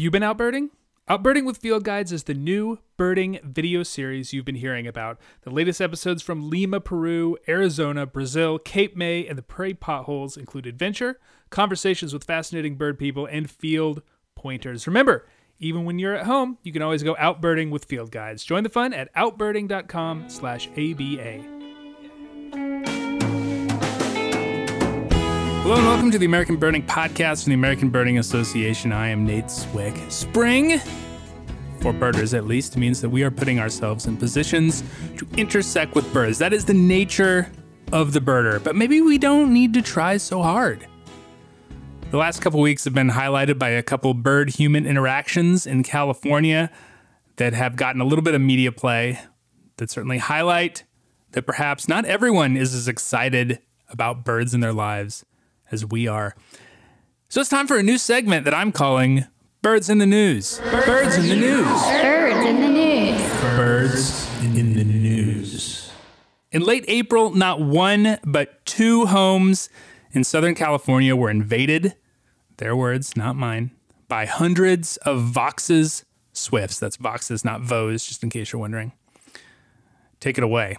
you been out outbirding? Outbirding with Field Guides is the new birding video series you've been hearing about. The latest episodes from Lima, Peru, Arizona, Brazil, Cape May, and the Prairie Potholes include adventure, conversations with fascinating bird people, and field pointers. Remember, even when you're at home, you can always go outbirding with Field Guides. Join the fun at outbirding.com Hello and welcome to the American Birding Podcast from the American Birding Association. I am Nate Swick. Spring, for birders at least, means that we are putting ourselves in positions to intersect with birds. That is the nature of the birder, but maybe we don't need to try so hard. The last couple weeks have been highlighted by a couple bird human interactions in California that have gotten a little bit of media play that certainly highlight that perhaps not everyone is as excited about birds in their lives as we are. So it's time for a new segment that I'm calling Birds in the News. Birds in the News. Birds in the news. Birds in the News. In late April, not one, but two homes in Southern California were invaded, their words, not mine, by hundreds of Vaux's swifts. That's Vox's, not Vos, just in case you're wondering. Take it away.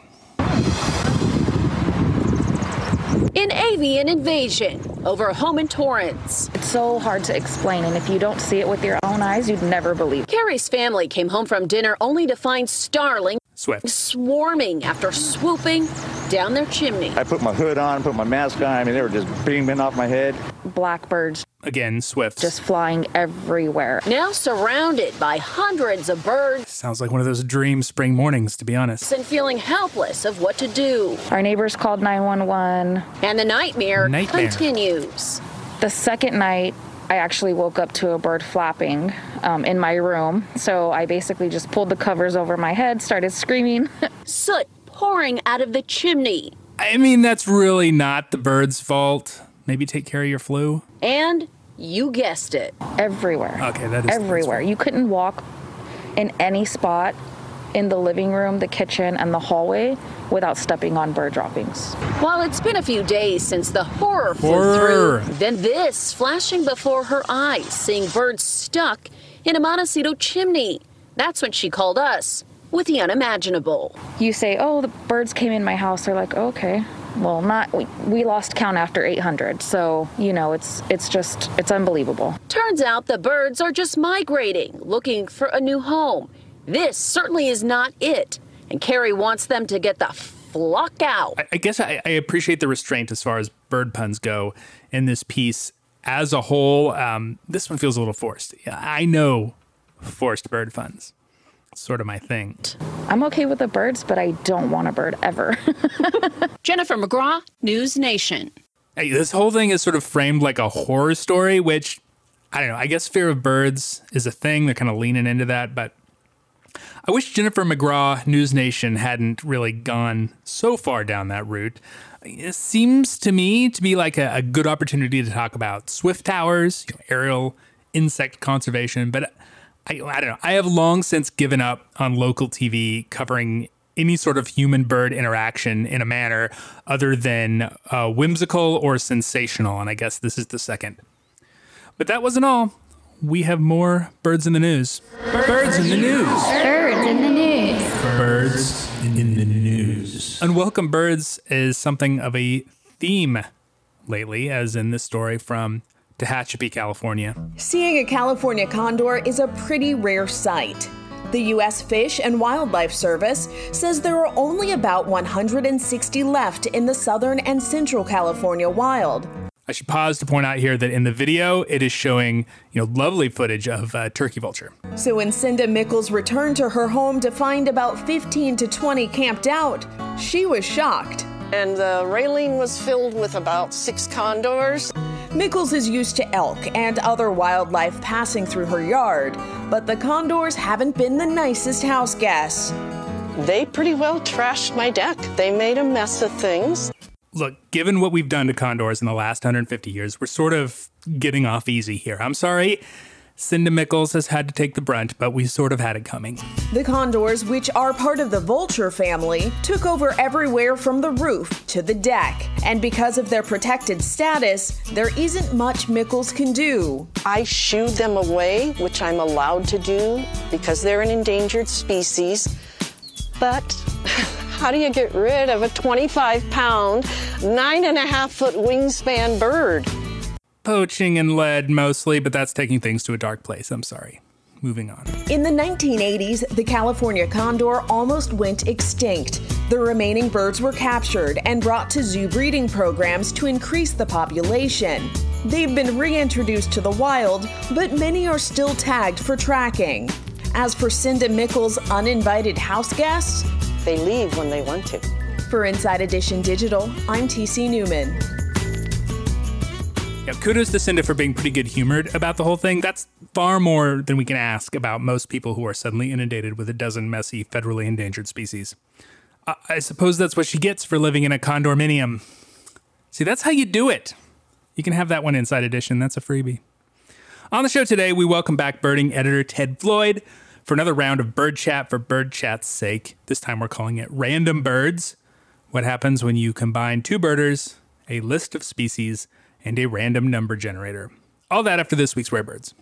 An avian invasion over a home in Torrance. It's so hard to explain, and if you don't see it with your own eyes, you'd never believe. Carrie's family came home from dinner only to find starling Swifts. swarming after swooping down their chimney. I put my hood on, put my mask on. I mean, they were just beaming off my head. Blackbirds Again, Swifts. just flying everywhere. Now surrounded by hundreds of birds Sounds like one of those dream spring mornings, to be honest. and feeling helpless of what to do. Our neighbors called 911. And the nightmare, Nightmare. continues. The second night, I actually woke up to a bird flapping um, in my room. So I basically just pulled the covers over my head, started screaming. Soot pouring out of the chimney. I mean, that's really not the bird's fault. Maybe take care of your flu. And you guessed it. everywhere. Okay, that is everywhere. You couldn't walk in any spot in the living room, the kitchen, and the hallway without stepping on bird droppings. While it's been a few days since the horror flew through, then this flashing before her eyes, seeing birds stuck in a Montecito chimney. That's when she called us with the unimaginable. You say, "Oh, the birds came in my house." They're like, "Okay." Well, not we, we lost count after 800. So, you know, it's it's just it's unbelievable. Turns out the birds are just migrating, looking for a new home. This certainly is not it, and Carrie wants them to get the flock out. I guess I, I appreciate the restraint as far as bird puns go in this piece as a whole. Um, this one feels a little forced. Yeah, I know forced bird puns. It's sort of my thing. I'm okay with the birds, but I don't want a bird ever. Jennifer McGraw, News Nation. Hey, this whole thing is sort of framed like a horror story, which I don't know. I guess fear of birds is a thing. They're kind of leaning into that, but I wish Jennifer McGraw, News Nation, hadn't really gone so far down that route. It seems to me to be like a, a good opportunity to talk about swift towers, you know, aerial insect conservation, but I, I don't know. I have long since given up on local TV covering any sort of human bird interaction in a manner other than uh, whimsical or sensational. And I guess this is the second. But that wasn't all. We have more birds in the news. Birds in the news. Birds in the news. Birds in the news. Unwelcome birds is something of a theme lately, as in this story from Tehachapi, California. Seeing a California condor is a pretty rare sight. The U.S. Fish and Wildlife Service says there are only about 160 left in the southern and central California wild. I should pause to point out here that in the video, it is showing, you know, lovely footage of uh, turkey vulture. So when Cinda Mickles returned to her home to find about 15 to 20 camped out, she was shocked. and the railing was filled with about six condors. Mickles is used to elk and other wildlife passing through her yard, but the condors haven't been the nicest house guests. They pretty well trashed my deck. They made a mess of things. Look, given what we've done to condors in the last 150 years, we're sort of getting off easy here. I'm sorry. Cinda Mickles has had to take the brunt, but we sort of had it coming. The condors, which are part of the vulture family, took over everywhere from the roof to the deck. And because of their protected status, there isn't much Mickles can do. I shooed them away, which I'm allowed to do because they're an endangered species. But how do you get rid of a 25 pound, nine and a half foot wingspan bird? Poaching and lead mostly, but that's taking things to a dark place. I'm sorry. Moving on. In the 1980s, the California condor almost went extinct. The remaining birds were captured and brought to zoo breeding programs to increase the population. They've been reintroduced to the wild, but many are still tagged for tracking. As for Cinda Mickles' uninvited house guests, They leave when they want to. for Inside Edition Digital, I'm TC Newman. Yeah, kudos to Cinda for being pretty good humored about the whole thing. That's far more than we can ask about most people who are suddenly inundated with a dozen messy, federally endangered species. I, I suppose that's what she gets for living in a condominium. See, that's how you do it. You can have that one inside edition. That's a freebie. On the show today, we welcome back birding editor Ted Floyd for another round of bird chat for bird chat's sake. This time we're calling it Random Birds. What happens when you combine two birders, a list of species, and a random number generator? All that after this week's Rare Birds.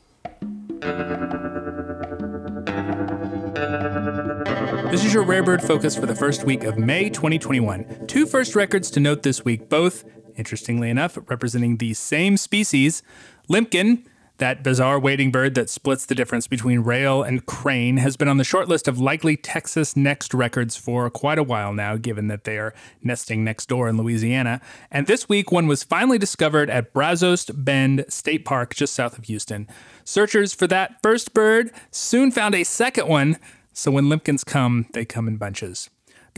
This is your Rare Bird focus for the first week of May 2021. Two first records to note this week, both, interestingly enough, representing the same species. Limpkin, that bizarre wading bird that splits the difference between rail and crane, has been on the short list of likely Texas Next records for quite a while now, given that they are nesting next door in Louisiana. And this week, one was finally discovered at Brazos Bend State Park, just south of Houston. Searchers for that first bird soon found a second one, so when limpkins come, they come in bunches.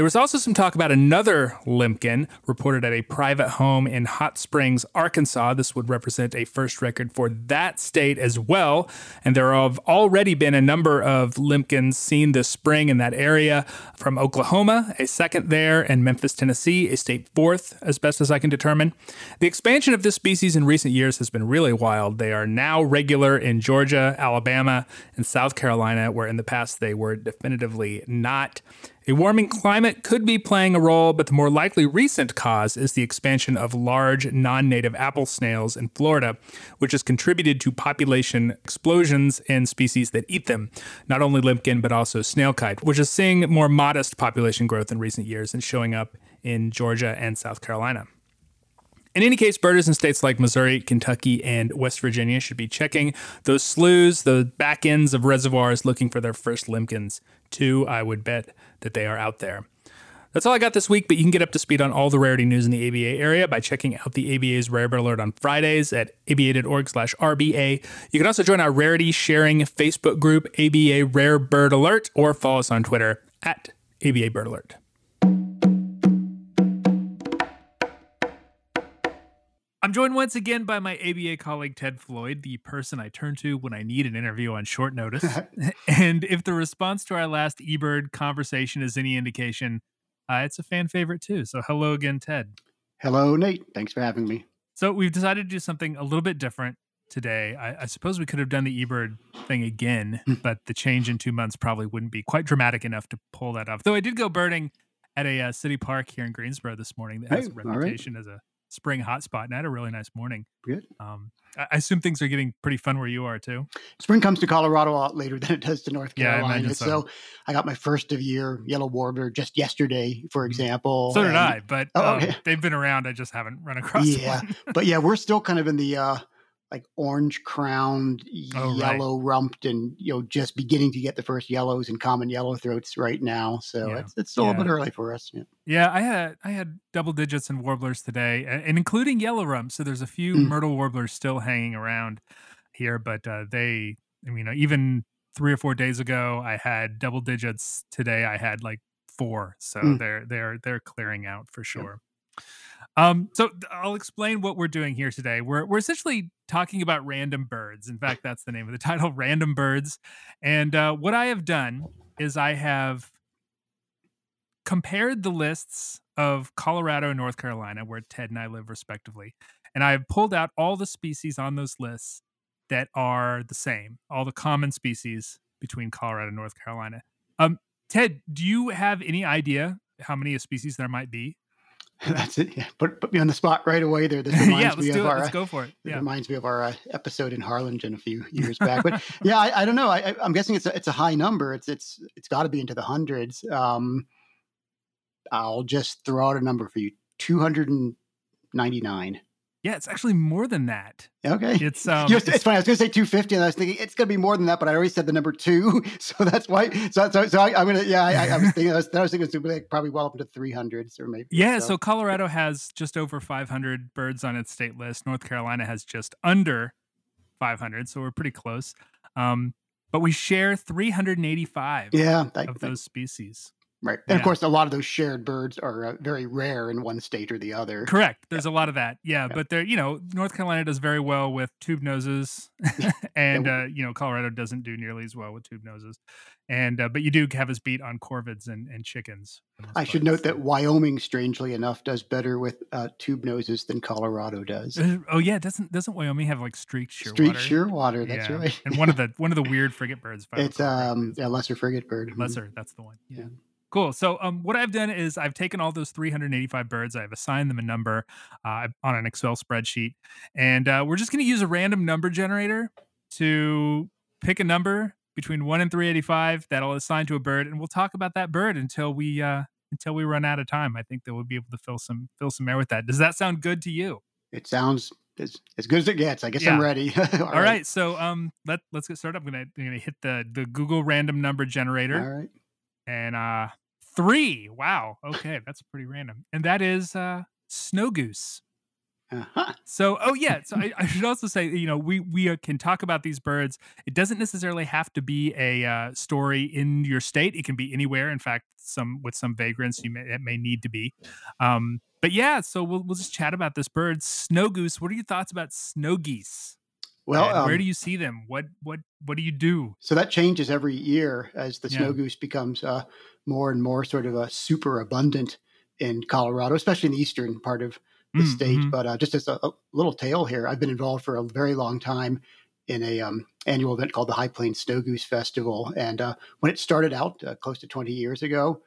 There was also some talk about another limpkin reported at a private home in Hot Springs, Arkansas. This would represent a first record for that state as well. And there have already been a number of limpkins seen this spring in that area from Oklahoma, a second there, and Memphis, Tennessee, a state fourth, as best as I can determine. The expansion of this species in recent years has been really wild. They are now regular in Georgia, Alabama, and South Carolina, where in the past they were definitively not. A warming climate could be playing a role, but the more likely recent cause is the expansion of large non native apple snails in Florida, which has contributed to population explosions in species that eat them, not only limpkin, but also snailkite, which is seeing more modest population growth in recent years and showing up in Georgia and South Carolina. In any case, birders in states like Missouri, Kentucky, and West Virginia should be checking those sloughs, the back ends of reservoirs, looking for their first limpkins. Two, I would bet that they are out there. That's all I got this week, but you can get up to speed on all the rarity news in the ABA area by checking out the ABA's Rare Bird Alert on Fridays at aba.org slash RBA. You can also join our rarity sharing Facebook group, ABA Rare Bird Alert, or follow us on Twitter at ABA Bird Alert. I'm joined once again by my ABA colleague Ted Floyd, the person I turn to when I need an interview on short notice. and if the response to our last eBird conversation is any indication, uh, it's a fan favorite too. So hello again, Ted. Hello, Nate. Thanks for having me. So we've decided to do something a little bit different today. I, I suppose we could have done the eBird thing again, but the change in two months probably wouldn't be quite dramatic enough to pull that off. Though I did go birding at a uh, city park here in Greensboro this morning that has Hey, a all right. reputation as a spring hotspot, and I had a really nice morning. Good. Um, I assume things are getting pretty fun where you are too. Spring comes to Colorado a lot later than it does to North Yeah, I Carolina. so. so. I got my first of year yellow warbler just yesterday, for example. Mm-hmm. So did and- I, but Oh, um, they've been around. I just haven't run across Yeah, but yeah, we're still kind of in the uh, like orange crowned, Oh, right. yellow rumped, and you know just beginning to get the first yellows and common yellow throats right now. So Yeah. it's it's still a Yeah. bit early for us. Yeah. Yeah, I had I had double digits in warblers today, a- and including yellow rump. So there's a few Mm. myrtle warblers still hanging around here, but uh, they, I mean, you know, even three or four days ago, I had double digits. Today, I had like four. So Mm. they're they're they're clearing out for sure. Um, so I'll explain what we're doing here today. We're we're essentially talking about random birds. In fact, that's the name of the title, Random Birds. And uh, what I have done is I have compared the lists of Colorado and North Carolina, where Ted and I live respectively, and I have pulled out all the species on those lists that are the same, all the common species between Colorado and North Carolina. Um, Ted, do you have any idea how many species there might be? That's it. Yeah. Put, put me on the spot right away there. This reminds yeah, let's me do of it. our, Let's uh, go for it. It Yeah. reminds me of our uh, episode in Harlingen a few years back. But yeah, I, I don't know. I, I'm guessing it's a, it's a high number. It's it's it's got to be into the hundreds. Um, I'll just throw out a number for you: two hundred and ninety nine. Yeah, it's actually more than that. Okay. It's um, it's, it's- funny. I was going to say 250, and I was thinking it's going to be more than that, but I already said the number two, so that's why. So, so, so I, I'm gonna. Yeah, I, I- was thinking. I was, I was thinking it's like probably well up into 300s or maybe. Yeah, so Colorado has just over 500 birds on its state list. North Carolina has just under 500, so we're pretty close. Um, but we share 385 yeah, that- of that- those species. Right. And of course, a lot of those shared birds are uh, very rare in one state or the other. Correct. There's a lot of that. Yeah, Yeah. but there, you know, North Carolina does very well with tube noses, and uh, you know, Colorado doesn't do nearly as well with tube noses. And uh, but you do have us beat on corvids and, and chickens. for the most I should note that Wyoming, strangely enough, does better with uh, tube noses than Colorado does. Uh, Oh yeah, doesn't doesn't Wyoming have like streaked shearwater? Street shearwater, that's Yeah. right. and one of the one of the weird frigate birds. it's um a lesser frigate bird. Mhm. lesser. That's the one. Yeah. Cool. So, um, what I've done is I've taken all those 385 birds, I've assigned them a number uh, on an Excel spreadsheet, and uh, we're just going to use a random number generator to pick a number between one and 385 that'll assign to a bird, and we'll talk about that bird until we uh, until we run out of time. I think that we'll be able to fill some fill some air with that. Does that sound good to you? It sounds as, as good as it gets. I guess I'm Yeah. ready. All right. So, um, let let's get started. I'm gonna I'm gonna hit the the Google random number generator. All right. and uh three wow okay that's pretty random and that is uh snow goose Uh-huh. so oh yeah so I, I should also say you know we we uh, can talk about these birds it doesn't necessarily have to be a uh, story in your state it can be anywhere in fact some with some vagrants you may it may need to be um but yeah so we'll, we'll just chat about this bird snow goose what are your thoughts about snow geese Well, And where um, do you see them what what what do you do So that changes every year as the Yeah. snow goose becomes uh, more and more sort of a super abundant in Colorado, especially in the eastern part of the Mm, state. mhm. But uh, just as a, a little tale here, I've been involved for a very long time in a um, annual event called the High Plains Snow Goose Festival. And uh, when it started out uh, close to 20 years ago,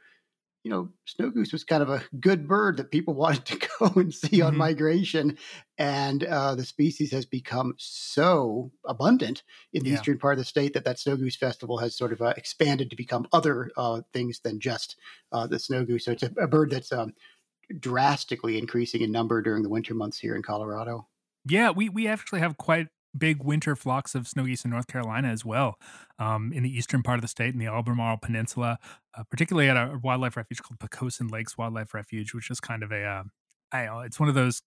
you know, snow goose was kind of a good bird that people wanted to go and see on Mhm. migration. And uh, the species has become so abundant in the Yeah. eastern part of the state that that snow goose festival has sort of uh, expanded to become other uh, things than just uh, the snow goose. So it's a, a bird that's um, drastically increasing in number during the winter months here in Colorado. Yeah, we we actually have quite big winter flocks of snow geese in North Carolina as well, um, in the eastern part of the state, in the Albemarle Peninsula, uh, particularly at a wildlife refuge called Pocosin Lakes Wildlife Refuge, which is kind of a, uh, I know, it's one of those.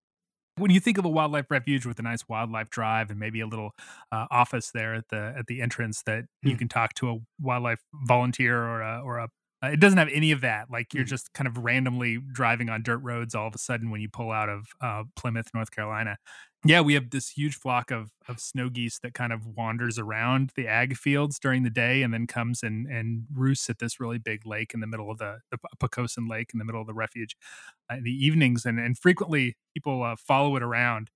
When you think of a wildlife refuge with a nice wildlife drive and maybe a little uh, office there at the at the entrance that you Hmm. can talk to a wildlife volunteer or a or a uh, it doesn't have any of that. Like you're Mhm. just kind of randomly driving on dirt roads all of a sudden when you pull out of uh, Plymouth, North Carolina. Yeah, we have this huge flock of of snow geese that kind of wanders around the ag fields during the day and then comes and and roosts at this really big lake in the middle of the the Pocosin Lake in the middle of the refuge uh, in the evenings and and frequently people uh, follow it around.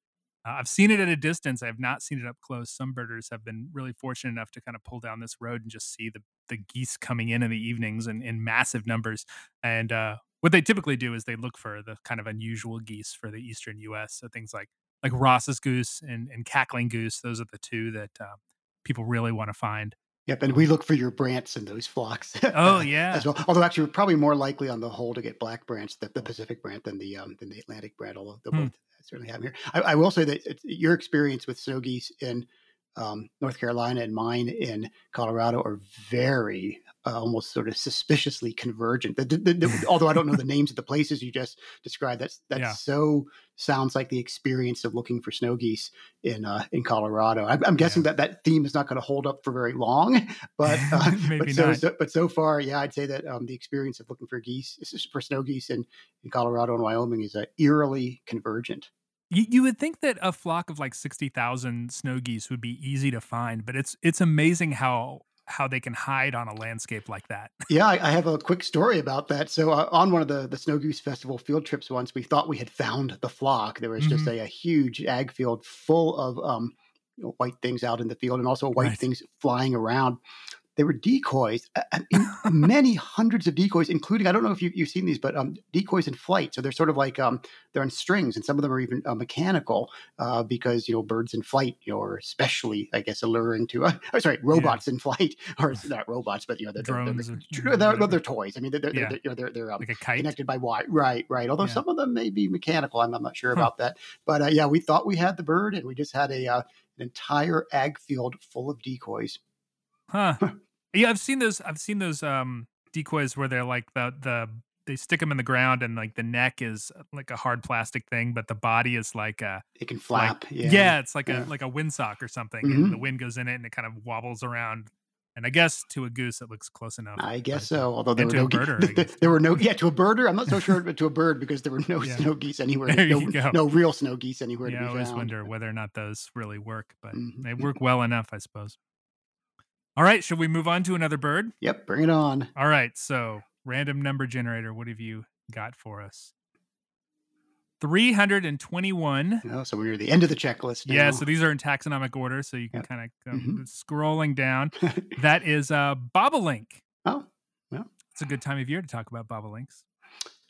Uh, I've seen it at a distance. I have not seen it up close. Some birders have been really fortunate enough to kind of pull down this road and just see the the geese coming in in the evenings and in massive numbers. And uh, what they typically do is they look for the kind of unusual geese for the eastern U.S. So things like like Ross's goose and, and cackling goose. Those are the two that uh, people really want to find. Yep, and we look for your brants in those flocks. Oh yeah, as well. Although actually, we're probably more likely on the whole to get black brants, the, the Pacific brant, than the um, than the Atlantic brant. Although they Hmm. both certainly have here. I, I will say that it's, your experience with snow geese in um, North Carolina and mine in Colorado are very uh, almost sort of suspiciously convergent. The, the, the, although I don't know the names of the places you just described, that's that Yeah. so sounds like the experience of looking for snow geese in uh, in Colorado. I'm, I'm guessing that that theme is not going to hold up for very long, but uh, Maybe but so, not. so but so far, yeah, I'd say that um, the experience of looking for geese for snow geese in, in Colorado and Wyoming is uh, eerily convergent. You, you would think that a flock of like sixty thousand snow geese would be easy to find, but it's it's amazing how how they can hide on a landscape like that. Yeah, I, I have a quick story about that. So uh, on one of the the Snow Goose Festival field trips once, we thought we had found the flock. There was just Mhm. a, a huge ag field full of um, white things out in the field and also white Right. things flying around. They were decoys, uh, uh, many hundreds of decoys, including I don't know if you, you've seen these, but um, decoys in flight. So they're sort of like um, they're on strings, and some of them are even uh, mechanical uh, because you know birds in flight, you know, are especially I guess alluring to. Uh, oh, sorry, robots in flight, or not robots, but you know, they're, they're, Drones they're, they're, they're, they're toys. I mean, they're they're, Yeah. they're, you know, they're, they're um, like connected by wire. Right, right. Although Yeah. some of them may be mechanical. I'm, I'm not sure Huh. about that. But uh, yeah, we thought we had the bird, and we just had a uh, an entire ag field full of decoys. Huh. Yeah, I've seen those. I've seen those um decoys where they're like the the they stick them in the ground and like the neck is uh, like a hard plastic thing, but the body is like a It can like- flap. yeah. yeah. it's like Yeah. a like a windsock or something, Mhm. and the wind goes in it and it kind of wobbles around. And I guess to a goose it looks close enough. I guess but, so. Although there were no birder, there were no yeah to a birder. I'm not so sure, but to a bird because there were no Yeah. snow geese anywhere. There no, you go. no real snow geese anywhere Yeah, I to be always found. wonder whether or not those really work, but Mhm. they work well enough, I suppose. All right, should we move on to another bird? Yep, bring it on. All right, so random number generator, what have you got for us? 321. Oh, so we're near the end of the checklist. Now. Yeah, so these are in taxonomic order, so you can Yep. kind of Mhm. scrolling down. That is uh, bobolink. oh, well. It's a good time of year to talk about bobolinks.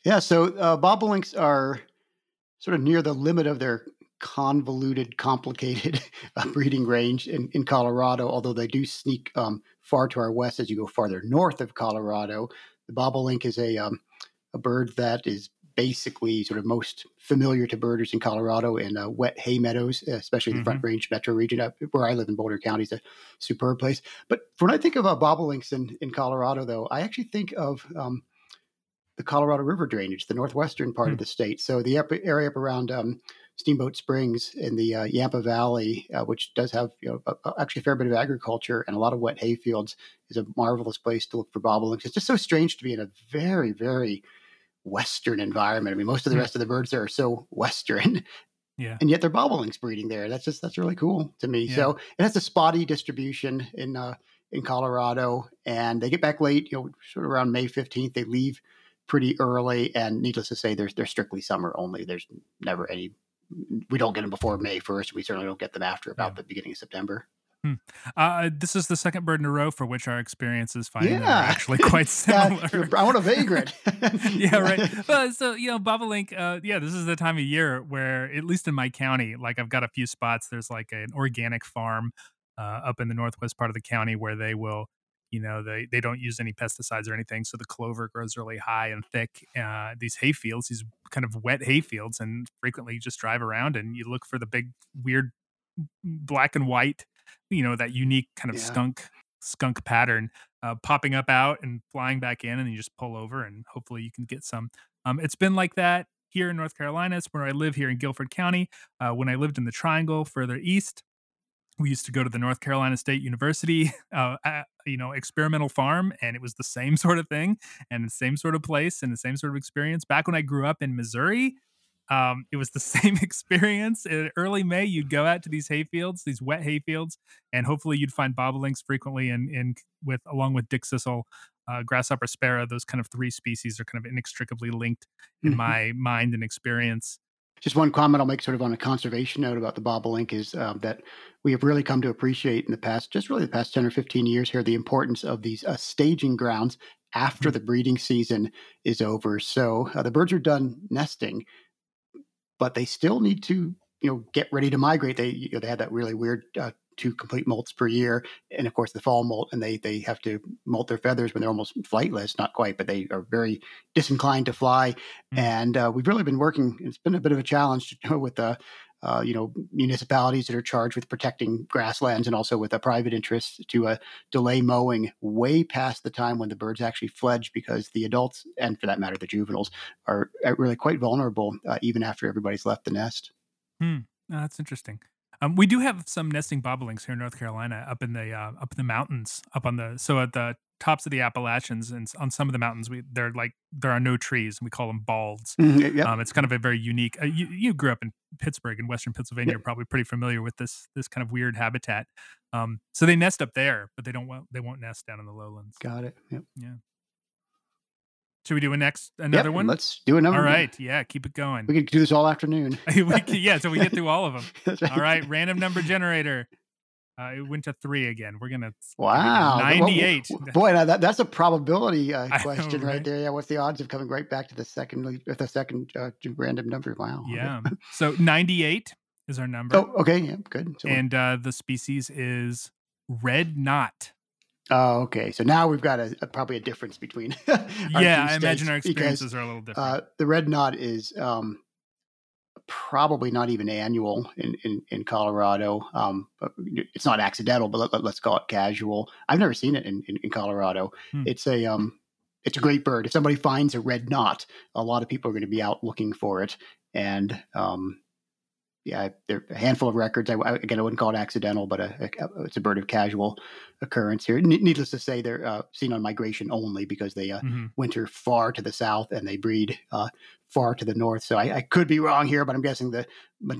Yeah, so uh, bobolinks are sort of near the limit of their convoluted, complicated uh, breeding range in, in Colorado, although they do sneak um, far to our west as you go farther north of Colorado. The bobolink is a, um, a bird that is basically sort of most familiar to birders in Colorado in uh, wet hay meadows, especially the Front Range metro region. Up where I live in Boulder County is a superb place. But when I think about bobolinks in, in Colorado, though, I actually think of um, the Colorado River drainage, the northwestern part Hmm. of the state. So the area up around um, Steamboat Springs in the uh, Yampa Valley, uh, which does have you know a, actually a fair bit of agriculture and a lot of wet hay fields, is a marvelous place to look for bobolinks. It's just so strange to be in a very very western environment. I mean, most of the Hmm. rest of the birds there are so western, Yeah. and yet they're bobolinks breeding there. That's just that's really cool to me. Yeah. So it has a spotty distribution in uh, in Colorado, and they get back late. You know, sort of around May fifteenth. They leave pretty early, and needless to say, they're they're strictly summer only. There's never any. We don't get them before May first. We certainly don't get them after about Yeah. the beginning of September. Uh, this is the second bird in a row for which our experience is finding them are actually quite Yeah, similar. I want a vagrant. yeah, right. Well, so you know, bobolink. Uh, yeah, this is the time of year where, at least in my county, like I've got a few spots. There's like an organic farm uh, up in the northwest part of the county where they will, you know, they they don't use any pesticides or anything, so the clover grows really high and thick. Uh, these hay fields, these kind of wet hay fields, and frequently you just drive around and you look for the big weird black and white, you know, that unique kind of Yeah. skunk skunk pattern uh, popping up out and flying back in, and you just pull over, and hopefully you can get some. Um, it's been like that here in North Carolina. It's where I live here in Guilford County. Uh, when I lived in the Triangle further east, we used to go to the North Carolina State University, uh, uh, you know, experimental farm, and it was the same sort of thing and the same sort of place and the same sort of experience. Back when I grew up in Missouri, um, it was the same experience. In early May, you'd go out to these hay fields, these wet hay fields, and hopefully you'd find bobolinks frequently and in with along with dickcissel, uh, grasshopper sparrow. Those kind of three species are kind of inextricably linked in Mhm. my mind and experience. Just one comment I'll make sort of on a conservation note about the bobolink is um, that we have really come to appreciate in the past, just really the past 10 or 15 years here, the importance of these uh, staging grounds after Mm-hmm. the breeding season is over. So uh, the birds are done nesting, but they still need to, you know, get ready to migrate. They, you know, they had that really weird uh, two complete molts per year, and of course the fall molt, and they they have to molt their feathers when they're almost flightless, not quite, but they are very disinclined to fly. Mm. And uh, we've really been working. It's been a bit of a challenge to, with the. Uh, you know, municipalities that are charged with protecting grasslands and also with a private interest to uh, delay mowing way past the time when the birds actually fledge because the adults, and for that matter, the juveniles, are uh, really quite vulnerable uh, even after everybody's left the nest. Oh, that's interesting. Um, we do have some nesting bobolinks here in North Carolina, up in the uh, up in the mountains, up on the so at the tops of the Appalachians and on some of the mountains, we they're like there are no trees, and we call them balds. Mhm, yep. Um, it's kind of a very unique. Uh, you, you grew up in Pittsburgh in Western Pennsylvania. Yep. You're probably pretty familiar with this this kind of weird habitat. Um, so they nest up there, but they don't want they won't nest down in the lowlands. Got it. Yep. Should we do a next another Yep, one? Let's do another. All right, one. yeah, keep it going. We could do this all afternoon. Can- yeah, so we get through all of them. That's All right, random number generator. Uh, it went to three again. We're gonna Wow, Well, 98. Boy, now that, that's a probability uh, I know, question right? right? there. Yeah, what's the odds of coming right back to the second with the second uh, random number? Wow. Yeah. So 98 is our number. Oh, okay. Yeah, good. So, and uh, the species is red knot. Oh, okay. So now we've got a, a- probably a difference between. yeah, I imagine our because, experiences are a little different. Uh, the red knot is um, probably not even annual in, in, in Colorado. Um, but it's not accidental, but let, us call it casual. I've never seen it in, in, in Colorado. Hmm. It's a um, it's a great bird. If somebody finds a red knot, a lot of people are going to be out looking for it. And um, yeah, there are a handful of records. I, again, I wouldn't call it accidental, but a, a- it's a bird of casual occurrence here. Ne- Needless to say, they're uh, seen on migration only because they uh, Mhm. winter far to the south and they breed uh, far to the north. So I, I could be wrong here, but I'm guessing that but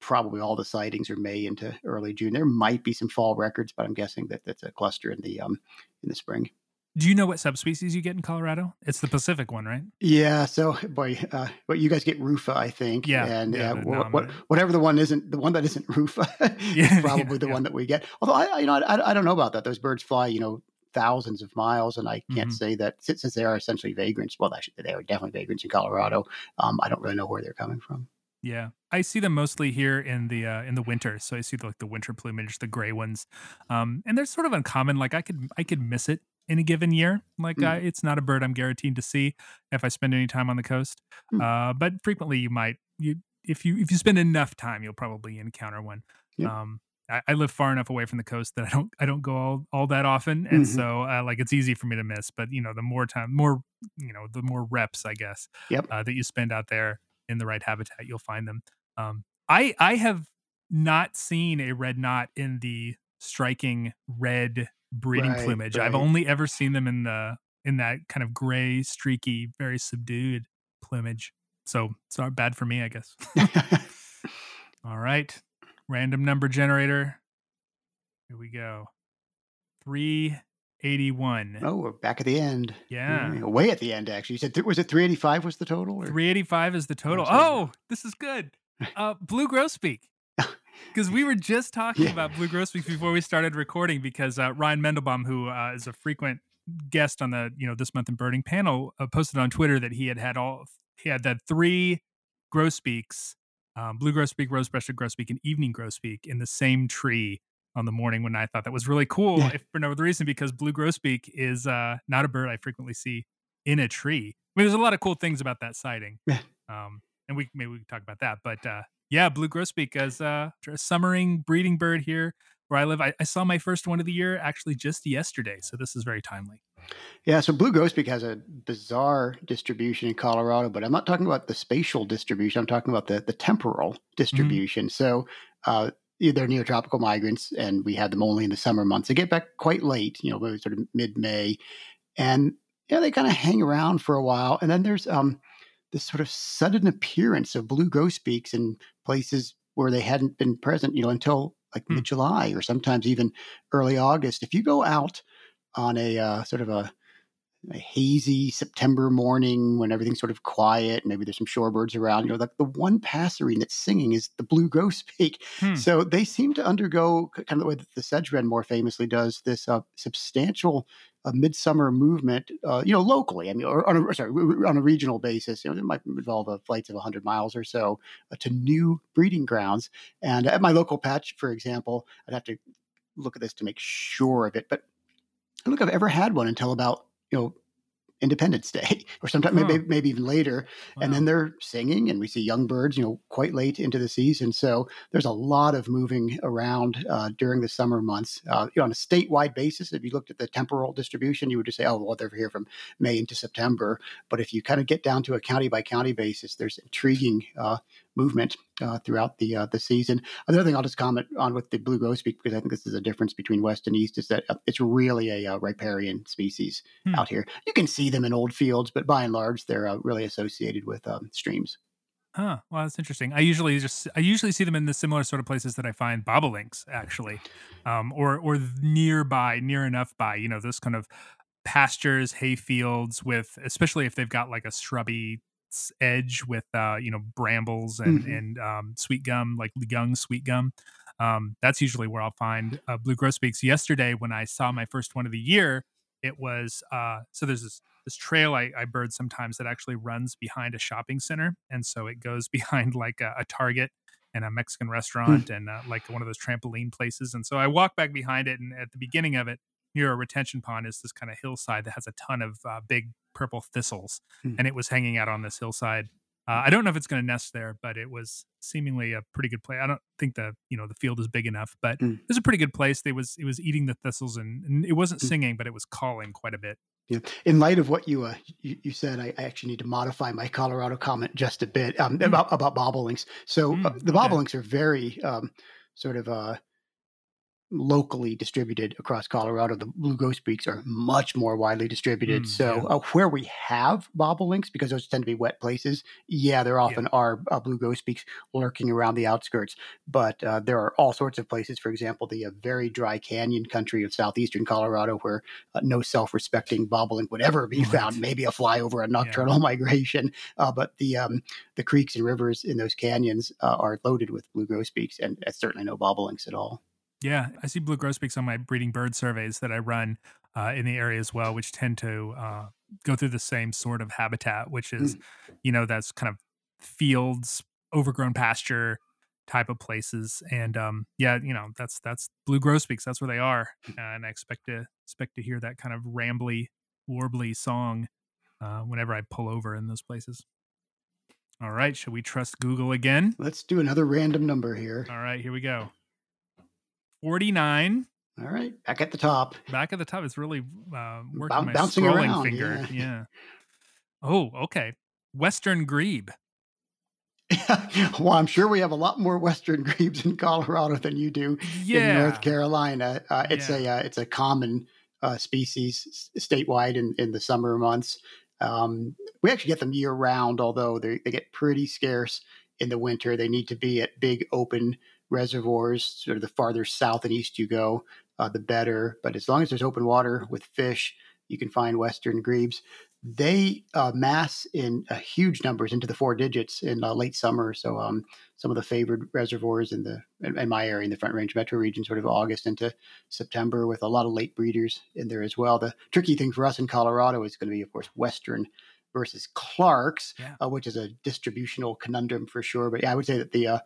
probably all the sightings are May into early June. There might be some fall records, but I'm guessing that that's a cluster in the um in the spring. Do you know what subspecies you get in Colorado? It's the Pacific one, right? Yeah, so boy, uh, but you guys get Rufa, I think. Yeah, and yeah, uh, the wha- what, nominate. whatever the one isn't, the one that isn't Rufa, Yeah, is probably yeah, the yeah. one that we get. Although I, you know, I, I don't know about that. Those birds fly, you know, thousands of miles, and I can't Mhm. say that since, since they are essentially vagrants. Well, actually, they are definitely vagrants in Colorado. Um, I don't really know where they're coming from. Yeah, I see them mostly here in the uh, in the winter. So I see the, like the winter plumage, the gray ones, um, and they're sort of uncommon. Like I could I could miss it in a given year. Like Mm. it's not a bird I'm guaranteed to see if I spend any time on the coast. Mm. Uh, but frequently you might you if you if you spend enough time, you'll probably encounter one. Yep. Um, I, I live far enough away from the coast that I don't I don't go all, all that often, and Mhm. so uh, like it's easy for me to miss. But you know, the more time, more you know, the more reps, I guess, Yep. uh, that you spend out there in the right habitat, you'll find them. Um, I I have not seen a red knot in the striking red breeding Right, plumage. I've only ever seen them in the in that kind of gray, streaky, very subdued plumage. So it's not bad for me, I guess. All right. Random number generator. Here we go. 381. oh, we're back at the end. Yeah. Mm, way at the end. Actually, you said th- was it 385 was the total? Or? 385 is the total. Oh, this is good. Uh, Blue Grosbeak. Because we were just talking Yeah. about Blue Grosbeak before we started recording. Because uh, Ryan Mandelbaum, who uh, is a frequent guest on the you know this month in birding panel, uh, posted on Twitter that he had had all he had that three grosbeaks, um, blue grosbeak, rose-breasted grosbeak, and evening grosbeak in the same tree on the morning when I thought that was really cool. Yeah. If for no other reason, because blue grosbeak is uh, not a bird I frequently see in a tree. I mean, there's a lot of cool things about that sighting. Yeah. Um, and we maybe we can talk about that. But uh, yeah, blue grosbeak as uh, a summering breeding bird here where I live. I, I saw my first one of the year actually just yesterday, so this is very timely. Yeah, so blue grosbeak has a bizarre distribution in Colorado, but I'm not talking about the spatial distribution. I'm talking about the, the temporal distribution. So uh, they're neotropical migrants, and we had them only in the summer months. They get back quite late, you know, sort of mid May, and yeah, they kind of hang around for a while, and then there's um this sort of sudden appearance of blue grosbeaks in places where they hadn't been present, you know, until like Hmm. mid July or sometimes even early August. If you go out on a uh, sort of a, a hazy September morning when everything's sort of quiet, maybe there's some shorebirds around. You know, like the one passerine that's singing is the blue grosbeak. Hmm. So they seem to undergo kind of the way that the sedge wren more famously does this uh, substantial uh, midsummer movement. Uh, you know, locally. I mean, or on a, sorry, on a regional basis. You know, it might involve uh, flights of 100 miles or so uh, to new breeding grounds. And at my local patch, for example, I'd have to look at this to make sure of it, but I don't think I've ever had one until about you know Independence Day, or sometime Huh. maybe maybe even later. And then they're singing, and we see young birds, you know, quite late into the season. So there's a lot of moving around uh, during the summer months. Uh, you know, on a statewide basis, if you looked at the temporal distribution, you would just say, oh, well, they're here from May into September. But if you kind of get down to a county by county basis, there's intriguing uh, movement uh, throughout the uh, the season. Another thing I'll just comment on with the blue grosbeak because I think this is a difference between west and east is that uh, it's really a uh, riparian species Hmm. out here. You can see them in old fields, but by and large, they're uh, really associated with um, streams. Huh. Well, that's interesting. I usually just I usually see them in the similar sort of places that I find bobolinks, actually, um, or or nearby, near enough by. You know, those kind of pastures, hay fields with, especially if they've got like a shrubby s- edge with, uh, you know, brambles and Mhm. and um, sweet gum, like young sweet gum. Um, that's usually where I'll find uh, blue grosbeaks. Yesterday, when I saw my first one of the year, it was uh, so there's this this trail I, I bird sometimes that actually runs behind a shopping center, and so it goes behind like a, a Target and a Mexican restaurant Hmm. and uh, like one of those trampoline places. And so I walk back behind it, and at the beginning of it, near a retention pond, is this kind of hillside that has a ton of uh, big purple thistles, Hmm. and it was hanging out on this hillside. Uh, I don't know if it's going to nest there, but it was seemingly a pretty good place. I don't think the you know the field is big enough, but Hmm. it was a pretty good place. It was it was eating the thistles and, and it wasn't Hmm. singing, but it was calling quite a bit. Yeah. In light of what you uh, you, you said, I, I actually need to modify my Colorado comment just a bit um, Mm. about about bobolinks. So uh, Mm, the okay. bobolinks are very um, sort of uh, locally distributed across Colorado. The blue grosbeaks are much more widely distributed. Mm, so yeah. uh, where we have bobolinks, because those tend to be wet places, yeah, there often are uh, blue grosbeaks lurking around the outskirts. But uh, there are all sorts of places. For example, the uh, very dry canyon country of southeastern Colorado, where uh, no self-respecting bobolink would ever be Right. found. Maybe a flyover, a nocturnal migration, uh, but the um, the creeks and rivers in those canyons uh, are loaded with blue grosbeaks, and uh, certainly no bobolinks at all. Yeah, I see blue grosbeaks on my breeding bird surveys that I run uh, in the area as well, which tend to uh, go through the same sort of habitat, which is, you know, that's kind of fields, overgrown pasture type of places, and um, yeah, you know, that's that's blue grosbeaks. That's where they are, and I expect to expect to hear that kind of rambly, warbly song uh, whenever I pull over in those places. All right, should we trust Google again? Let's do another random number here. All right, here we go. Forty-nine. All right, back at the top. back at the top it's really uh working Boun- my bouncing scrolling around, finger yeah. yeah. oh okay western grebe well, I'm sure we have a lot more western grebes in Colorado than you do yeah in North Carolina. Uh, it's a uh, it's a common uh, species statewide in, in the summer months. Um, we actually get them year round, although they they get pretty scarce in the winter. They need to be at big open reservoirs, sort of the farther south and east you go, uh, the better. But as long as there's open water with fish, you can find western grebes. They uh, mass in uh, huge numbers into the four digits in uh, late summer. So um, some of the favored reservoirs in the in, in my area in the Front Range metro region, sort of August into September, with a lot of late breeders in there as well. The tricky thing for us in Colorado is going to be, of course, western versus Clark's, Yeah. uh, which is a distributional conundrum for sure. But yeah, I would say that the uh,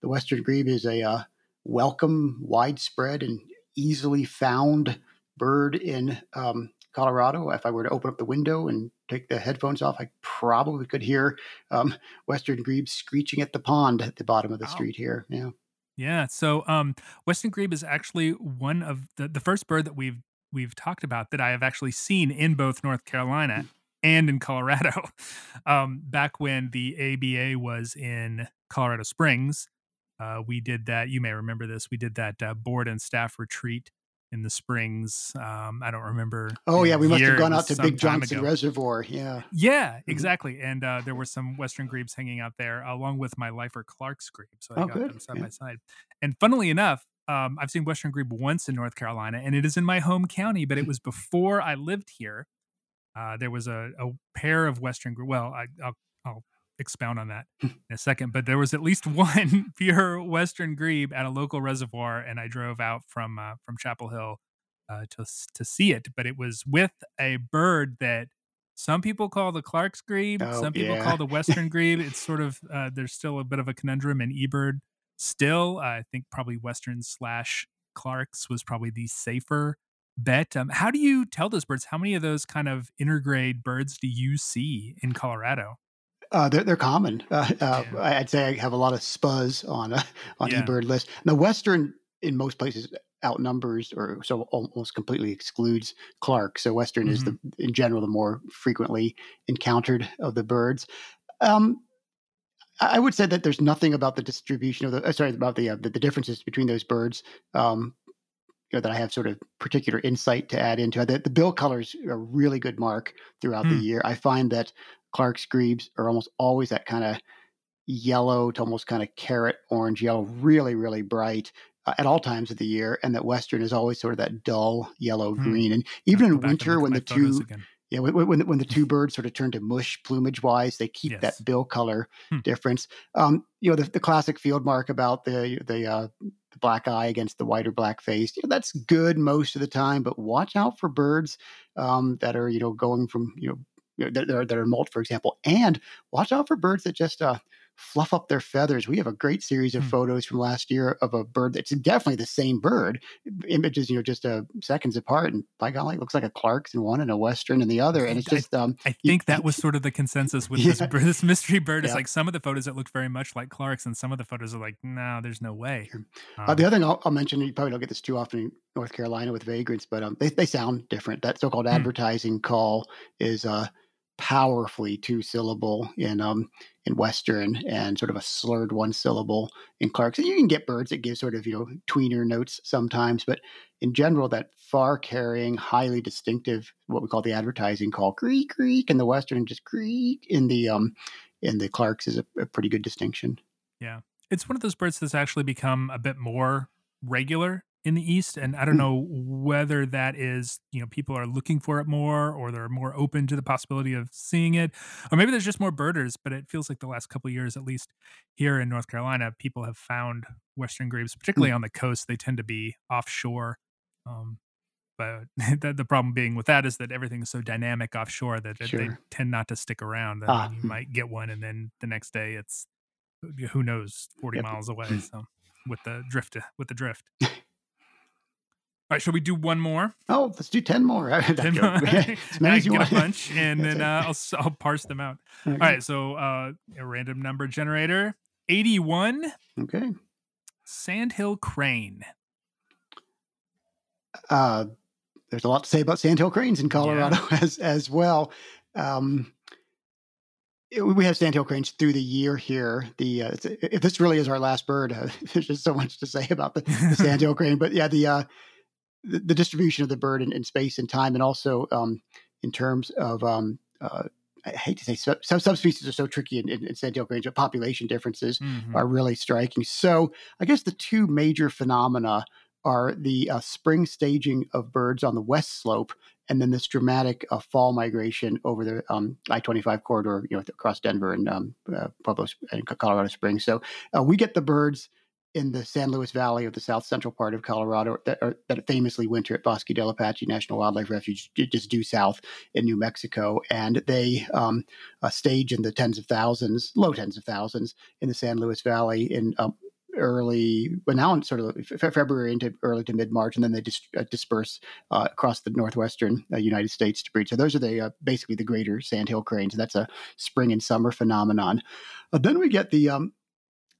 the western grebe is a uh, welcome, widespread, and easily found bird in um, Colorado. If I were to open up the window and take the headphones off, I probably could hear um, western grebes screeching at the pond at the bottom of the Wow. street here. Yeah. yeah so um western grebe is actually one of the the first bird that we've we've talked about that i have actually seen in both north carolina and in colorado um back when the aba was in colorado springs uh, we did that you may remember this we did that uh, board and staff retreat in the springs um, i don't remember Oh yeah, we must have gone out to Big Johnson ago. Reservoir. Yeah. Yeah, exactly. And uh, there were some Western grebes hanging out there, along with my Lifer Clark's grebe. So I Oh, got good, them side yeah. by side. And funnily enough, um, I've seen Western grebe once in North Carolina, and it is in my home county, but it was before I lived here. Uh, there was a, a pair of Western grebe. Well, I, I'll, I'll expound on that in a second, but there was at least one pure Western grebe at a local reservoir, and I drove out from uh, from Chapel Hill uh, to to see it. But it was with a bird that some people call the Clark's grebe, Oh, some people yeah. call the Western grebe. It's sort of uh, there's still a bit of a conundrum in eBird. Still, I think probably Western slash Clark's was probably the safer bet. Um, how do you tell those birds? How many of those kind of intergrade birds do you see in Colorado? Uh, they're, they're common. Uh, uh, Yeah. I'd say I have a lot of spuhs on uh, on Yeah. eBird list. The Western in most places outnumbers or so almost completely excludes Clark. So Western is the Mm-hmm. in general the more frequently encountered of the birds. Um, I would say that there's nothing about the distribution of the uh, sorry about the, uh, the the differences between those birds. Um, you know, that I have sort of particular insight to add into it. The, the bill colors are a really good mark throughout Hmm. the year. I find that Clark's grebes are almost always that kind of yellow to almost kind of carrot orange yellow, really, really bright uh, at all times of the year. And that Western is always sort of that dull yellow Hmm. green. And even in winter, when the two again. Yeah, when, when when the two birds sort of turn to mush plumage wise, they keep Yes. that bill color Hmm. difference. Um, you know, the, the classic field mark about the the uh, the black eye against the white or black face. You know, that's good most of the time, but watch out for birds um, that are you know going from you know you know, that, that are, that are molt, for example, and watch out for birds that just uh, fluff up their feathers. We have a great series of Hmm. photos from last year of a bird that's definitely the same bird, images you know just uh, seconds apart, and by golly, it looks like a Clark's in one and a Western in the other, and it's just um, I think that was sort of the consensus with this, Yeah. bir- this mystery bird. Is Yeah. like some of the photos that look very much like Clark's, and some of the photos are like, no, there's no way. Uh, Um, the other thing I'll, I'll mention, you probably don't get this too often in North Carolina with vagrants, but um, they, they sound different. That so-called Hmm. advertising call is uh, powerfully two syllable in um, in Western and sort of a slurred one syllable in Clark's. And you can get birds that give sort of you know tweener notes sometimes, but in general, that far carrying, highly distinctive, what we call the advertising call, creak creak in the Western, just creak in the um, in the Clark's is a, a pretty good distinction. Yeah, it's one of those birds that's actually become a bit more regular in the east and i don't Mm. know whether that is you know people are looking for it more or they're more open to the possibility of seeing it or maybe there's just more birders but it feels like the last couple of years at least here in north carolina people have found western grebes, particularly on the coast they tend to be offshore um, but the, the problem being with that is that everything is so dynamic offshore that it- they tend not to stick around. Ah, you hmm. might get one, and then the next day it's who- who knows, forty Yep. miles away. So with the drift, with the drift. All right, shall we do one more? Oh, let's do ten more. Ten more. as many as you get want. a bunch, and then uh, I'll I'll parse them out. Okay. All right, so uh, a random number generator, eighty-one, Okay. Sandhill Crane. Uh, there's a lot to say about sandhill cranes in Colorado as as well. Um, it- we have sandhill cranes through the year here. The uh, if this really is our last bird, uh, there's just so much to say about the, the sandhill crane. But yeah, the uh, the, the distribution of the bird in, in space and time, and also um, in terms of um, uh, I hate to say sub, some subspecies are so tricky in, in, in cranes, but population differences Mhm. are really striking. So I guess the two major phenomena are the uh, spring staging of birds on the west slope, and then this dramatic uh, fall migration over the um, I-25 corridor, you know, across Denver and um, uh, Pueblo and Colorado Springs. So uh, we get the birds in the San Luis Valley of the south central part of Colorado that, are, that famously winter at Bosque del Apache National Wildlife Refuge, just due south in New Mexico, and they um, stage in the tens of thousands, low tens of thousands, in the San Luis Valley in um, early, well, now in sort of February into early to mid March, and then they dis- uh, disperse uh, across the northwestern uh, United States to breed. So those are the uh, basically the greater sandhill cranes. That's a spring and summer phenomenon. Uh, then we get the um,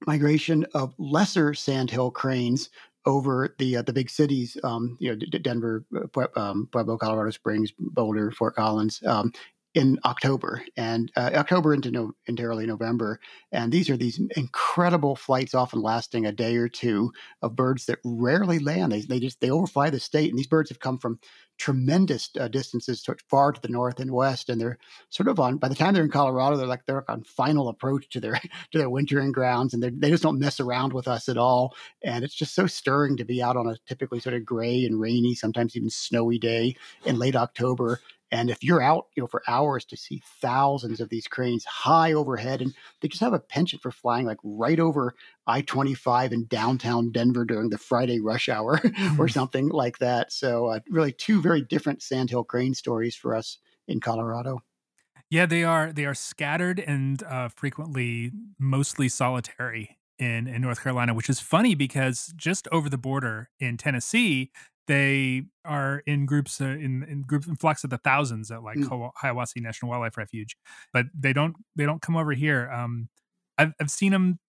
migration of lesser sandhill cranes over the uh, the big cities, um, you know, D- Denver, uh, um, Pueblo, Colorado Springs, Boulder, Fort Collins, um, in October and uh, October into no, into early November. And these are these incredible flights, often lasting a day or two, of birds that rarely land. They they just they overfly the state, and these birds have come from tremendous uh, distances to, far to the north and west, and they're sort of on. By the time they're in Colorado, they're like they're on final approach to their to their wintering grounds, and they they just don't mess around with us at all. And it's just so stirring to be out on a typically sort of gray and rainy, sometimes even snowy day in late October. And if you're out, you know, for hours to see thousands of these cranes high overhead, and they just have a penchant for flying like right over I-25 in downtown Denver during the Friday rush hour or something like that. So, uh, really, two very different sandhill crane stories for us in Colorado. Yeah, they are they are scattered and uh, frequently mostly solitary in in North Carolina, which is funny because just over the border in Tennessee, they are in groups uh, in in groups in flocks of the thousands at like Mm. Hiwassee National Wildlife Refuge, but they don't they don't come over here. Um, I've I've seen them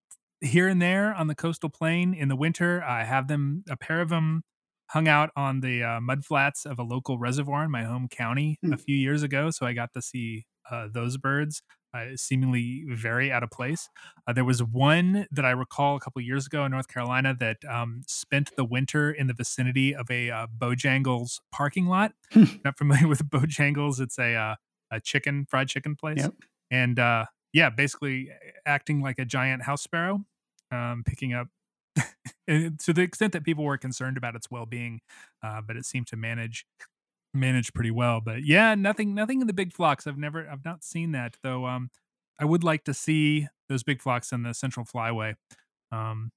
here and there on the coastal plain in the winter. I have them a pair of them hung out on the uh, mud flats of a local reservoir in my home county a Hmm. few years ago, so I got to see uh, those birds uh, seemingly very out of place. Uh, there was one that I recall a couple years ago in North Carolina that um, spent the winter in the vicinity of a uh, Bojangles parking lot. Not familiar with Bojangles? It's a uh, a chicken fried chicken place, Yep. and uh, yeah, basically acting like a giant house sparrow, um, picking up. to the extent that people were concerned about its well-being, uh, but it seemed to manage managed pretty well. But yeah, nothing nothing in the big flocks. I've never I've not seen that though. Um, I would like to see those big flocks in the Central Flyway, um,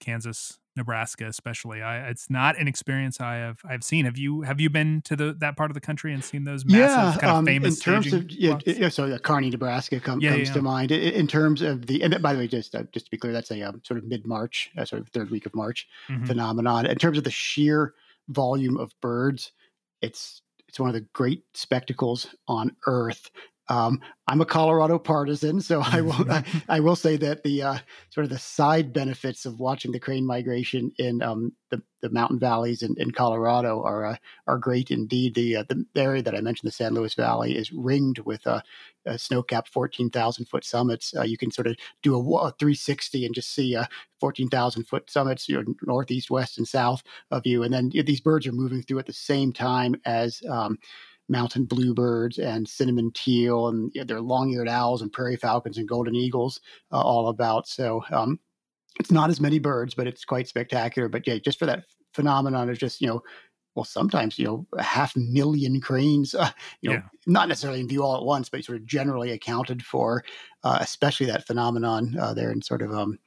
Kansas, Nebraska, especially. I it's not an experience I have I've seen. Have you have you been to the that part of the country and seen those massive yeah, kind of um, famous in terms of yeah, yeah, so uh, Kearney, Nebraska com- Yeah, comes yeah. to mind. I- In terms of the and by the way, just uh, just to be clear, that's a um, sort of mid March, uh, sort of third week of March Mhm. phenomenon. In terms of the sheer volume of birds, it's it's one of the great spectacles on Earth. Um, I'm a Colorado partisan, so I will I, I will say that the uh, sort of the side benefits of watching the crane migration in um, the, the mountain valleys in, in Colorado are uh, are great indeed. The uh, the area that I mentioned, the San Luis Valley, is ringed with a, uh, snow-capped 14,000 foot summits. Uh, you can sort of do a, a 360 and just see uh, 14,000 foot summits, you know, northeast, west, and south of you. And then these birds are moving through at the same time as um, mountain bluebirds and cinnamon teal, and you know, there are long-eared owls and prairie falcons and golden eagles uh, all about. So um, it's not as many birds, but it's quite spectacular. But yeah, just for that phenomenon of just you know. Well, sometimes you know a half million cranes, uh, you know, Yeah. not necessarily in view all at once, but sort of generally accounted for, uh, especially that phenomenon uh, there in sort of um,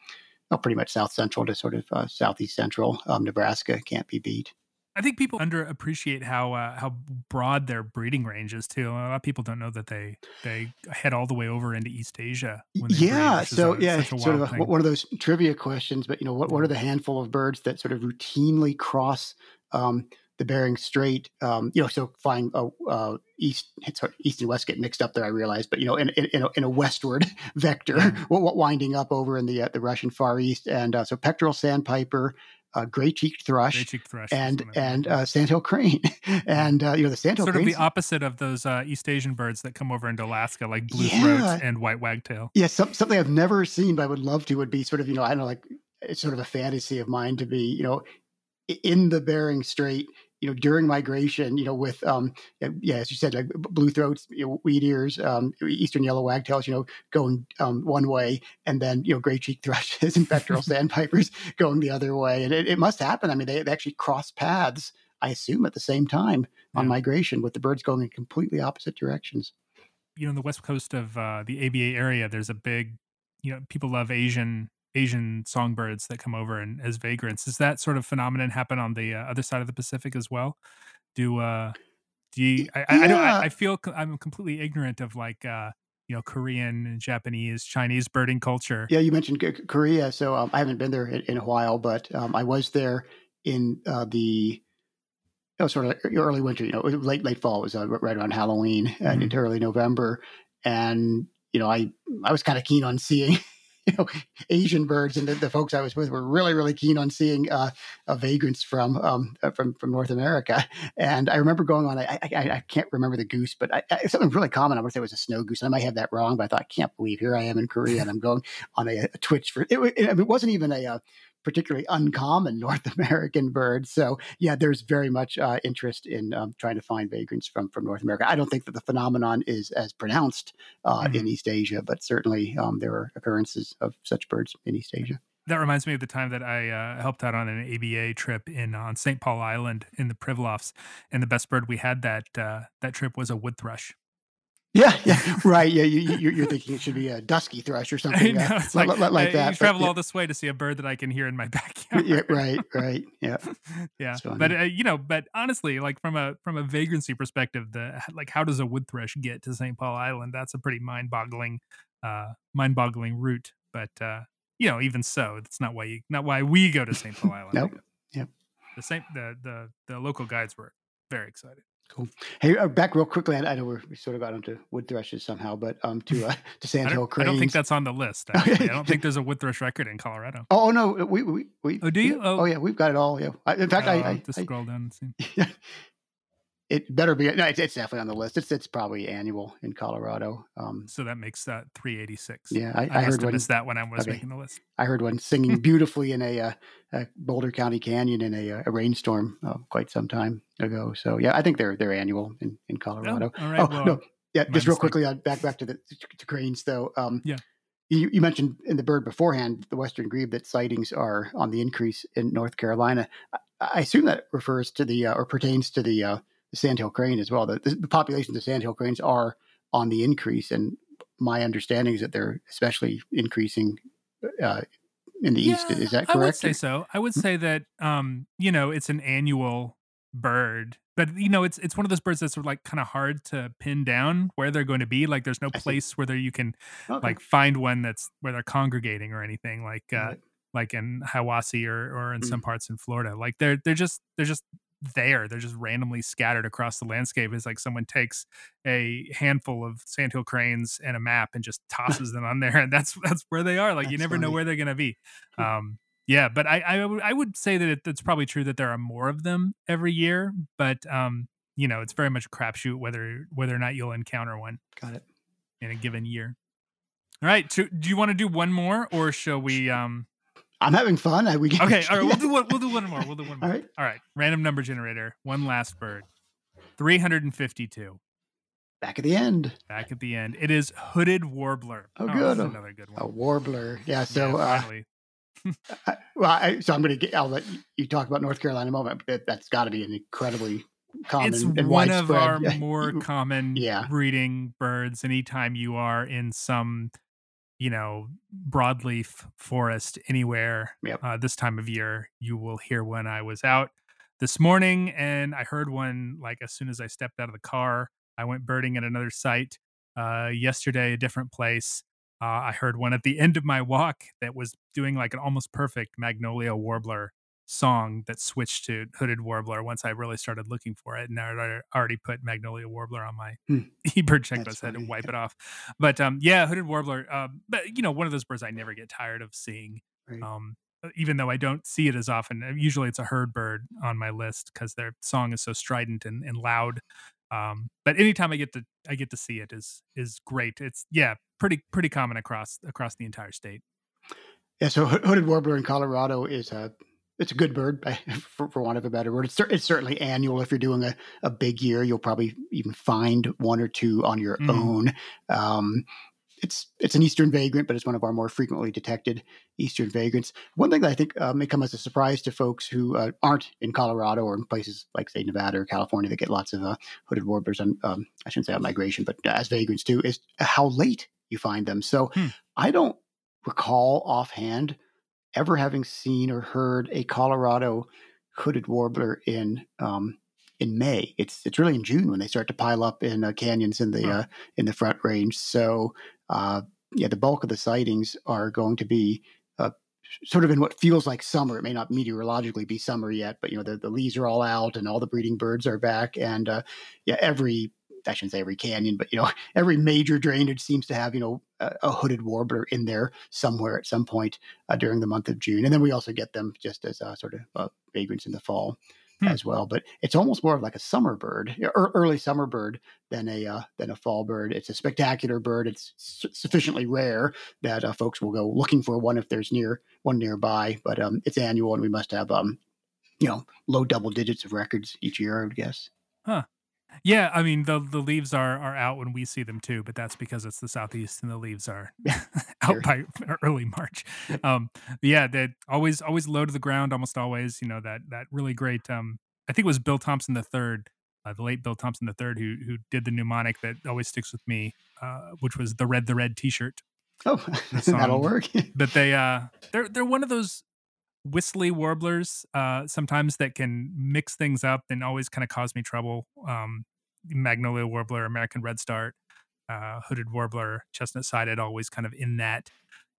well, pretty much south central to sort of uh, southeast central um, Nebraska can't be beat. I think people underappreciate how uh, how broad their breeding range is too. A lot of people don't know that they they head all the way over into East Asia. Breed, yeah, which so a- yeah, sort of a, one of those trivia questions. But you know, what what are the handful of birds that sort of routinely cross um, the Bering Strait? Um, you know, so flying uh, uh, east, sorry, east and west get mixed up there. I realize, but you know, in in, in, a, in a westward vector, w- winding up over in the uh, the Russian Far East, and uh, so pectoral sandpiper. Uh, gray-cheeked thrush, Gray-cheeked thrush and one of them, and uh, sandhill crane, and uh, you know the sandhill sort of the opposite of those uh, East Asian birds that come over into Alaska, like blue Yeah. throats and white wagtail. Yeah, some, something I've never seen, but I would love to would be sort of, you know, I don't know, like it's sort of a fantasy of mine to be, you know, in the Bering Strait, you know, during migration, you know, with, um, yeah, as you said, like blue throats, you know, wheat ears, um, eastern yellow wagtails, you know, going um, one way, and then, you know, gray cheek thrushes and pectoral sandpipers going the other way. And it, it must happen. I mean, they, they actually cross paths, I assume, at the same time on Yeah. migration with the birds going in completely opposite directions. You know, on the west coast of uh, the ABA area, there's a big, you know, people love Asian Asian songbirds that come over and as vagrants. Does that sort of phenomenon happen on the uh, other side of the Pacific as well? Do uh, do you? I, I, I don't. I, I feel co- I'm completely ignorant of like uh, you know, Korean and Japanese, Chinese birding culture. Yeah, you mentioned K- Korea, so um, I haven't been there in, in a while, but um, I was there in uh, the oh, sort of early winter. You know, late late fall. It was uh, right around Halloween and Mhm. into early November, and you know, I I was kind of keen on seeing. You know, Asian birds, and the, the folks I was with were really, really keen on seeing uh, vagrants from um, uh, from from North America. And I remember going on. I I, I can't remember the goose, but I, I, something really common. I to say it was a snow goose. And I might have that wrong, but I thought I can't believe here I am in Korea and I'm going on a, a Twitch for it. wa- I mean, it wasn't even a, uh particularly uncommon North American bird. So yeah, there's very much uh, interest in um, trying to find vagrants from from North America. I don't think that the phenomenon is as pronounced uh, in East Asia, but certainly um, there are occurrences of such birds in East Asia. That reminds me of the time that I uh, helped out on an ABA trip in on St. Paul Island in the Pribilofs, and the best bird we had that uh, that trip was a wood thrush. Yeah, yeah, right. Yeah, you, you, you're thinking it should be a dusky thrush or something know, uh, it's li- like, like uh, that. You but travel yeah, all this way to see a bird that I can hear in my backyard. yeah, right, right. Yeah. yeah, but uh, you know, but honestly, like from a from a vagrancy perspective, the like how does a wood thrush get to St. Paul Island? That's a pretty mind boggling, uh, mind boggling route. But uh, you know, even so, that's not why you not why we go to St. Paul Island. Nope. Yep. The same the the the local guides were very excited. Cool. Hey, uh, back real quickly. I, I know we're, we sort of got onto wood thrushes somehow, but um, to uh, to sandhill don't, I don't think that's on the list. Actually, I don't think there's a wood thrush record in Colorado. Oh, oh, no, we we we. Oh, do you? Oh, Oh. yeah, we've got it all. Yeah. I, in fact, I, I'll I, to I scroll down and see. it better be. No, it's, it's definitely on the list. It's it's probably annual in Colorado. Um, So that makes that 386. yeah, I, I, I, heard one. missed that when I was okay. making the list. I heard one singing beautifully in a, uh, a Boulder County Canyon in a, uh, a rainstorm uh, quite some time ago. So yeah, I think they're they're annual in, in Colorado. all right, oh well, no, yeah. Just real mistake. quickly, uh, back back to the to cranes though. Um, Yeah. You, you mentioned in the bird beforehand, the western grebe, that sightings are on the increase in North Carolina. I, I assume that refers to the uh, or pertains to the uh, the sandhill crane as well. The, the, the populations of sandhill cranes are on the increase, and my understanding is that they're especially increasing uh, in the east. Is that correct? I would say so. I would say that um, you know, it's an annual bird. But you know, it's it's one of those birds that's sort of like kind of hard to pin down where they're going to be. Like there's no place where there you can Okay. like find one that's where they're congregating or anything like uh Right. like in Hiwassee or or in Mm. some parts in Florida. Like they're they're just they're just there. They're just randomly scattered across the landscape. It's like someone takes a handful of sandhill cranes and a map and just tosses them on there, and that's that's where they are. Like you That's never know where they're gonna be. Hmm. Um, yeah, but I I would would say that it, it's probably true that there are more of them every year, but um, you know, it's very much a crapshoot whether whether or not you'll encounter one Got it. in a given year. All right, so do you want to do one more, or shall we? Um, I'm having fun. I, we can, okay, all right, we'll do one. We'll do one more. We'll do one more. All right. All right, random number generator. One last bird. Three hundred and fifty-two. Back at the end. Back at the end, it is hooded warbler. Oh, this good. Oh, another good one. A warbler. Yeah. Yeah, So, uh. I, well, I, so I'm going to get. I'll let you, talk about North Carolina a moment. But that, that's got to be an incredibly common it's and one of our more common yeah. breeding birds anytime you are in some you know broadleaf forest anywhere Yep. uh, this time of year you will hear one i was out this morning and i heard one like as soon as i stepped out of the car i went birding at another site uh, yesterday a different place uh, i heard one at the end of my walk that was doing like an almost perfect magnolia warbler song that switched to hooded warbler once I really started looking for it, and I already- put magnolia warbler on my Hmm. eBird checklist. That's I had to wipe yeah. it off, but um, yeah, hooded warbler. Um, but you know, one of those birds I never get tired of seeing. Right. Um, even though I don't see it as often. Uh, Usually, it's a herd bird on my list because their song is so strident and, and loud. Um, but anytime I get to I get to see it is is great. It's yeah, pretty pretty common across across the entire state. Yeah, so hooded warbler in Colorado is a it's a good bird, for, for want of a better word. It's, it's certainly annual. If you're doing a, a big year, you'll probably even find one or two on your Mhm. own. Um, it's it's an eastern vagrant, but it's one of our more frequently detected eastern vagrants. One thing that I think uh, may come as a surprise to folks who uh, aren't in Colorado or in places like say Nevada or California that get lots of uh, hooded warblers on um, I shouldn't say on migration, but as vagrants too, is how late you find them. So Hmm. I don't recall offhand ever having seen or heard a Colorado hooded warbler in um, in May. It's it's really in June when they start to pile up in uh, canyons in the Huh. uh, in the Front Range. So uh, yeah, the bulk of the sightings are going to be. Uh, Sort of in what feels like summer. It may not meteorologically be summer yet, but you know the, the leaves are all out and all the breeding birds are back. And uh, yeah, every I shouldn't say every canyon, but you know every major drainage seems to have you know a, a hooded warbler in there somewhere at some point uh, during the month of June, and then we also get them just as uh, sort of uh, vagrants in the fall Hmm. as well. But it's almost more of like a summer bird, or early summer bird than a uh, than a fall bird. It's a spectacular bird. It's su- sufficiently rare that uh, folks will go looking for one if there's near one nearby. But um, it's annual, and we must have um, you know low double digits of records each year. I would guess. Yeah, I mean the the leaves are are out when we see them too, but that's because it's the southeast and the leaves are out by early March. Um, yeah, that always always low to the ground, almost always. You know that that really great. Um, I think it was Bill Thompson the third, uh, the late Bill Thompson the third, who who did the mnemonic that always sticks with me, uh, which was the red the red T-shirt. Oh, that'll work. But they uh they're they're one of those whistly warblers uh sometimes that can mix things up and always kind of cause me trouble um magnolia warbler american redstart uh hooded warbler chestnut sided always kind of in that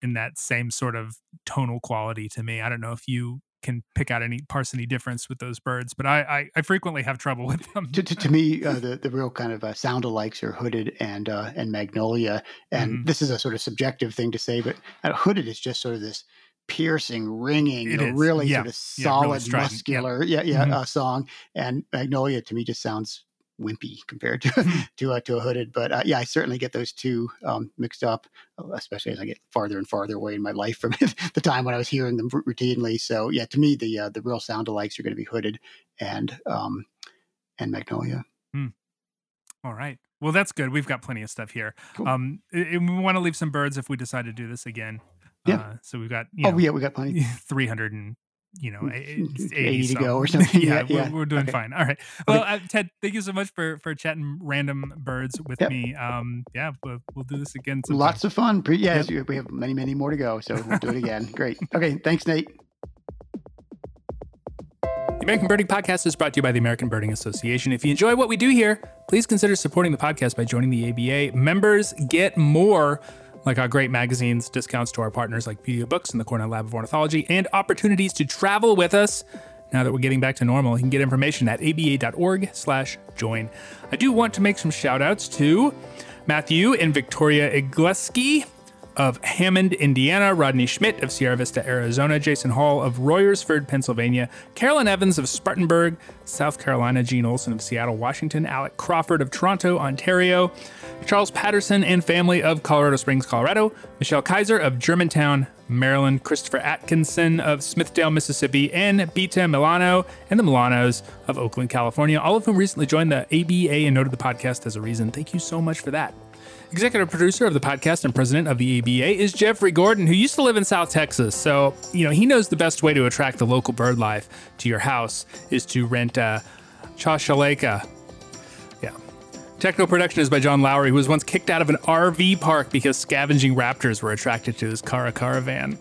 in that same sort of tonal quality to me i don't know if you can pick out any parse any difference with those birds but i i, I frequently have trouble with them to, to, to me, uh, the the real kind of uh, sound alikes are hooded and uh, and magnolia. And Mhm. this is a sort of subjective thing to say, but uh, hooded is just sort of this piercing, ringing, you know, really Yeah. sort of Yeah, really solid, strident. Yep. muscular, yeah, yeah, Mhm. uh, song. And magnolia to me just sounds wimpy compared to to a, to a hooded. But uh, yeah, I certainly get those two um, mixed up, uh, especially as I get farther and farther away in my life from the time when I was hearing them routinely. So yeah, to me, the uh, the real sound alikes are going to be hooded and um, and magnolia. all right well that's good we've got plenty of stuff here Cool. um we want to leave some birds if we decide to do this again Yeah. uh, so we've got you Oh know, yeah, we got plenty. 300 and you know, 80 80 to go or something. yeah, Yeah, we're, we're doing Okay. fine. All right. Well, uh, Ted, thank you so much for for chatting random birds with Yep. me. Um, yeah, we'll, we'll do this again. Sometime. Lots of fun. Pre- yes, we have many, many more to go. So we'll do it again. Great. Okay. Thanks, Nate. The American Birding Podcast is brought to you by the American Birding Association. If you enjoy what we do here, please consider supporting the podcast by joining the ABA. Members get more, like our great magazines, discounts to our partners like Media Books and the Cornell Lab of Ornithology, and opportunities to travel with us. Now that we're getting back to normal, you can get information at aba.org slash join. I do want to make some shout outs to Matthew and Victoria Igleski of Hammond, Indiana, Rodney Schmidt of Sierra Vista, Arizona, Jason Hall of Royersford, Pennsylvania, Carolyn Evans of Spartanburg, South Carolina, Gene Olson of Seattle, Washington, Alec Crawford of Toronto, Ontario, Charles Patterson and family of Colorado Springs, Colorado, Michelle Kaiser of Germantown, Maryland, Christopher Atkinson of Smithdale, Mississippi, and Bita Milano and the Milanos of Oakland, California, all of whom recently joined the ABA and noted the podcast as a reason. Thank you so much for that. Executive producer of the podcast and president of the ABA is Jeffrey Gordon, who used to live in South Texas. So, you know, he knows the best way to attract the local bird life to your house is to rent a chachalaca. Yeah. Techno production is by John Lowry, who was once kicked out of an RV park because scavenging raptors were attracted to his caracara van.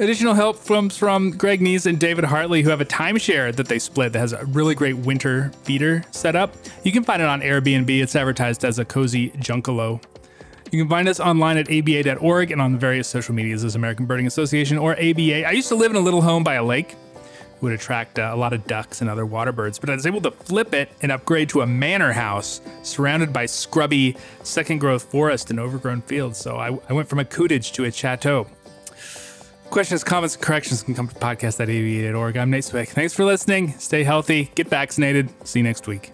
Additional help comes from Greg Nees and David Hartley, who have a timeshare that they split that has a really great winter feeder set up. You can find it on Airbnb. It's advertised as a cozy junkalo. You can find us online at aba.org and on various social medias as American Birding Association or ABA. I used to live in a little home by a lake. It would attract uh, a lot of ducks and other water birds, but I was able to flip it and upgrade to a manor house surrounded by scrubby second growth forest and overgrown fields. So I, I went from a cottage to a chateau. Questions, comments, and corrections can come to podcast at. I'm Nate Swick. Thanks for listening. Stay healthy, get vaccinated. See you next week.